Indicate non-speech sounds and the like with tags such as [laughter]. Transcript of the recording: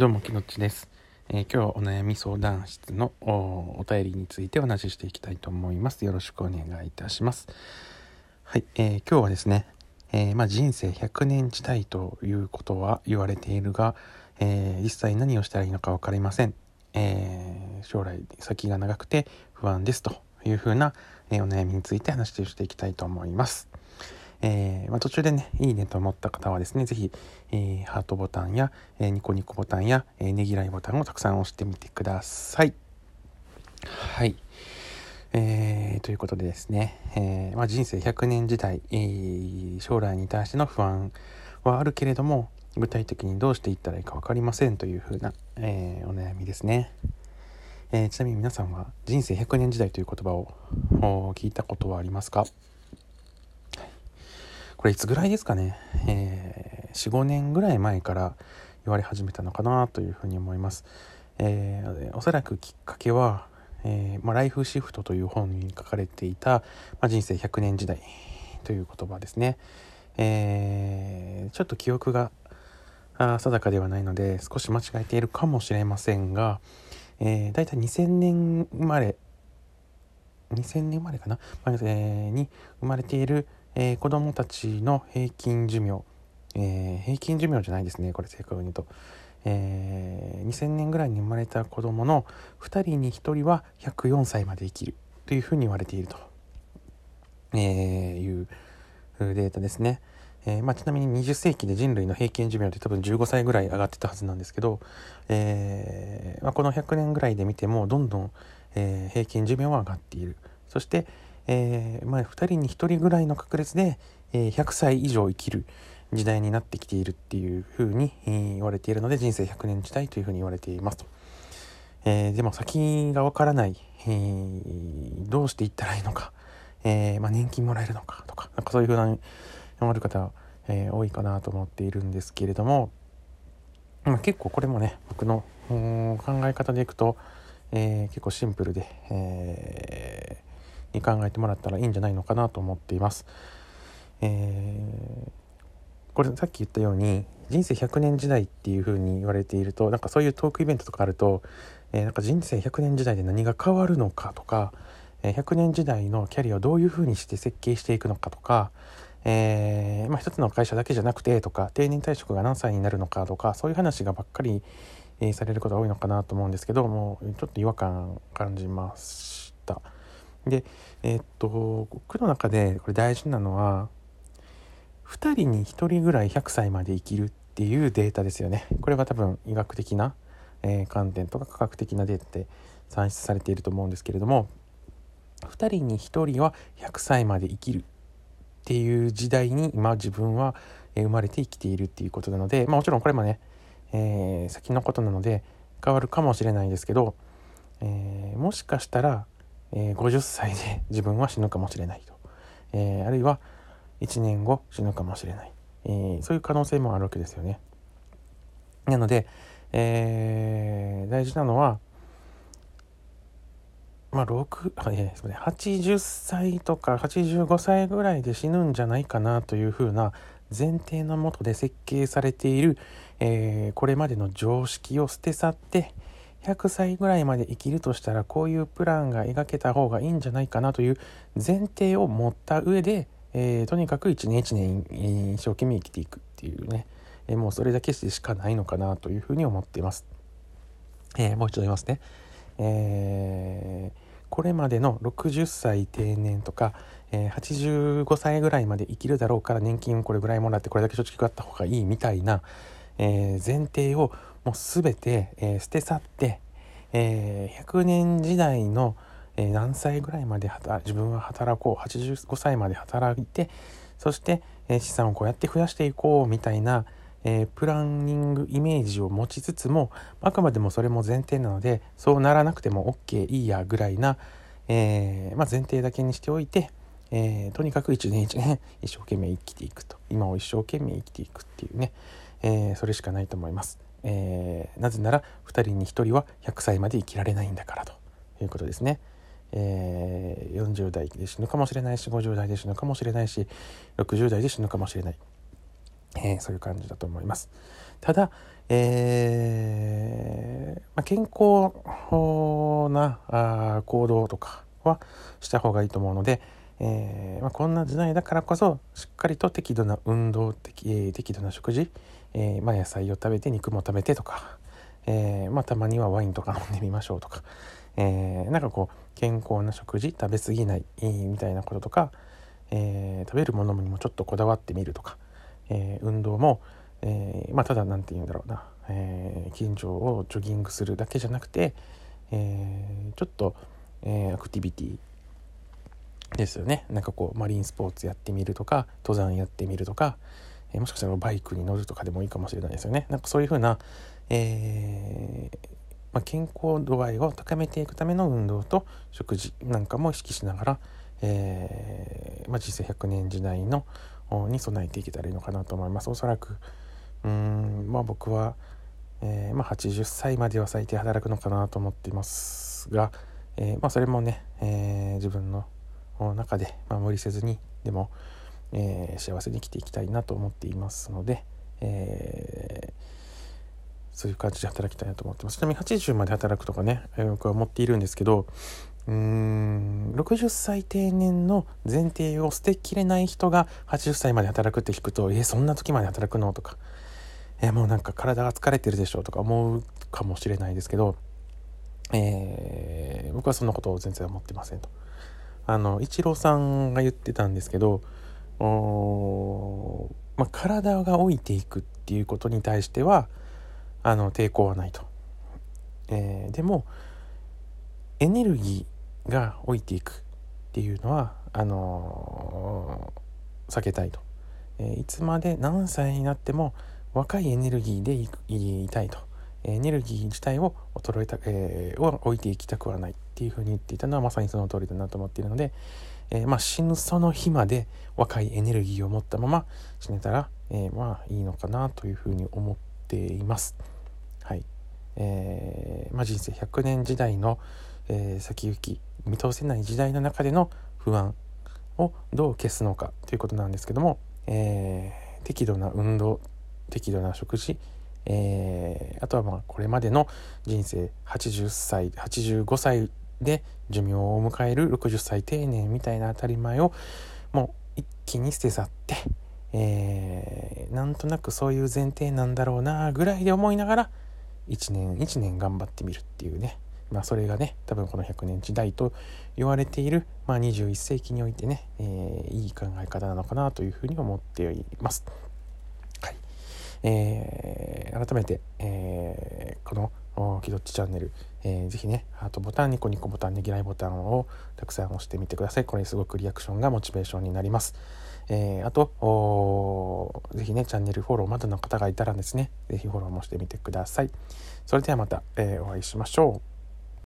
どうも、きのっちです。えー、今日はお悩み相談室のお便りについてお話ししていきたいと思います。よろしくお願いいたします。はい、えー、今日はですね、えー、まあ、人生100年時代ということは言われているが、え実際何をしたらいいのか分かりません。え将来先が長くて不安ですというふうな、えお悩みについて話していきたいと思います。えー、まあ、途中でね、いいねと思った方はですね、是非、えー、ハートボタンや、えー、ニコニコボタンや、えねぎらいボタンをたくさん押してみてください。はい。えー、ということでですね、えまあ、人生100年時代、え将来に対しての不安はあるけれども、具体的にどうしていったらいいか分かりませんというふうな、えお悩みですね。えちなみに皆さんは人生100年時代という言葉を聞いたことはありますか？これいつぐらいですかね、えー、45年ぐらい前から言われ始めたのかなというふうに思います、えー、おそらくきっかけは、えー、まあ、ライフシフトという本に書かれていた、まあ、人生100年時代という言葉ですね、えちょっと記憶が定かではないので少し間違えているかもしれませんが、えー、だいたい2000年生まれ2000年生まれかな、えー、に生まれているえー、子どもたちの平均寿命、えー、平均寿命じゃないですねこれ正確に言うと、えー、2000年ぐらいに生まれた子どもの2人に1人は104歳まで生きる。というふうに言われていると、え、いうデータですね。えー、まあ、ちなみに20世紀で人類の平均寿命って多分15歳ぐらい上がってたはずなんですけど、えー、まあ、この100年ぐらいで見てもどんどん、えー、平均寿命は上がっている。そして、えー、まあ、2人に1人ぐらいの確率で、え、100歳以上生きる時代になってきているっていうふうに、えー、言われているので人生100年時代というふうに言われていますと。えでも先がわからない、えどうしていったらいいのか、えまあ、年金もらえるのかとかなんかそういうふうな思る方、え多いかなと思っているんですけれども、まあ、結構これもね僕の考え方でいくと、え結構シンプルで、えに考えてもらったらいいんじゃないのかなと思っています。えー、これさっき言ったように人生100年時代っていう風に言われているとなんかそういうトークイベントとかあると、えー、なんか人生100年時代で何が変わるのかとか、え、100年時代のキャリアをどういう風にして設計していくのかとか、えー、まあ、一つの会社だけじゃなくてとか定年退職が何歳になるのかとかそういう話がばっかり、えされることが多いのかなと思うんですけどもうちょっと違和感感じました。でえー、っと僕の中でこれ大事なのは2人に1人ぐらい100歳まで生きるっていうデータですよね。これは多分医学的な、えー、観点とか科学的なデータで算出されていると思うんですけれども2人に1人は100歳まで生きるっていう時代に今自分は生まれて生きているっていうことなので、まあ、もちろんこれもね、えー、先のことなので変わるかもしれないですけど、えー、もしかしたらえー、50歳で [laughs] 自分は死ぬかもしれないと、えー、あるいは1年後死ぬかもしれない、えー、そういう可能性もあるわけですよね。なので、え大事なのは、まあ、6、えー、80歳とか85歳ぐらいで死ぬんじゃないかなというふうな前提のもとで設計されている、えこれまでの常識を捨て去って、100歳ぐらいまで生きるとしたらこういうプランが描けた方がいいんじゃないかなという前提を持った上で、えー、とにかく一年一年一生懸命生きていくっていうね、えー、もうそれだけしかないのかなというふうに思っています。えー、もう一度言いますね。えこれまでの60歳定年とか、え85歳ぐらいまで生きるだろうから年金これぐらいもらってこれだけ貯蓄があった方がいいみたいな、え前提をもう全て、えー、捨て去って、えー、100年時代の、えー、何歳ぐらいまで自分は働こう85歳まで働いてそして、えー、資産をこうやって増やしていこうみたいな、え、プランニングイメージを持ちつつもあくまでもそれも前提なのでそうならなくても OK いいやぐらいな、えまあ、前提だけにしておいて、え、とにかく一年一年一生懸命生きていくと今を一生懸命生きていくっていうね、え、それしかないと思います。えー、なぜなら2人に1人は100歳まで生きられないんだからということですね。えー、40代で死ぬかもしれないし50代で死ぬかもしれないし60代で死ぬかもしれない、えー、そういう感じだと思います。ただ、えー、まあ、健康なあ行動とかはした方がいいと思うので、えー、まあ、こんな時代だからこそしっかりと適度な運動的、えー、適度な食事、えまあ、野菜を食べて肉も食べてとか、えまあ、たまにはワインとか飲んでみましょうとか、えなんかこう健康な食事食べ過ぎないみたいなこととか、え食べるものにもちょっとこだわってみるとか、え運動も、え、ま、ただ何て言うんだろうな、えー、近所をジョギングするだけじゃなくて、え、ちょっと、えアクティビティですよね。なんかこうマリンスポーツやってみるとか登山やってみるとか、えもしかしたらバイクに乗るとかでもいいかもしれないですよね。なんかそういうふうな、えまあ、健康度合いを高めていくための運動と食事なんかも意識しながら、えまあ、人生100年時代のに備えていけたらいいのかなと思います。おそらくうんまあ僕は、えー、まあ、80歳までは最低働くのかなと思っていますが、えー、まあ、それもね、えー、自分の中で、まあ、無理せずにでも、え幸せに生きていきたいなと思っていますので、えそういう感じで働きたいなと思ってますちなみに80まで働くとかね、僕は思っているんですけどうーん60歳定年の前提を捨てきれない人が80歳まで働くって聞くとえそんな時まで働くのとかえもうなんか体が疲れてるでしょうとか思うかもしれないですけど、えー、僕はそんなことを全然思ってませんと。あのイチローさんが言ってたんですけどお、まあ、体が老いていくっていうことに対してはあの抵抗はないと。えー、でもエネルギーが老いていくっていうのはあのー、避けたいと、えー、いつまで何歳になっても若いエネルギーでいたいと。エネルギー自体を衰えた、えー、を置いていきたくはない。っていうふうに言っていたのはまさにその通りだなと思っているので、えー、まあ、死ぬその日まで若いエネルギーを持ったまま死ねたら、えー、まあいいのかなというふうに思っています。はいえーまあ、人生100年時代の、え先行き見通せない時代の中での不安をどう消すのかということなんですけども、え適度な運動適度な食事、えー、あとはまあこれまでの人生80歳85歳で寿命を迎える60歳定年みたいな当たり前をもう一気に捨て去って、えー、なんとなくそういう前提なんだろうなぐらいで思いながら1年1年頑張ってみるっていうねまあそれがね多分この100年時代と言われている、まあ、21世紀においてね、えー、いい考え方なのかなというふうに思っています。はいえー、改めて、えー、このキドッチチャンネル、えー、ぜひね、ハートボタン、ニコニコボタン、ねぎらいボタンをたくさん押してみてください。これすごくリアクションがモチベーションになります。えー、あと、ぜひね、チャンネルフォローまだの方がいたらですね、ぜひフォローもしてみてください。それではまた、えー、お会いしましょう。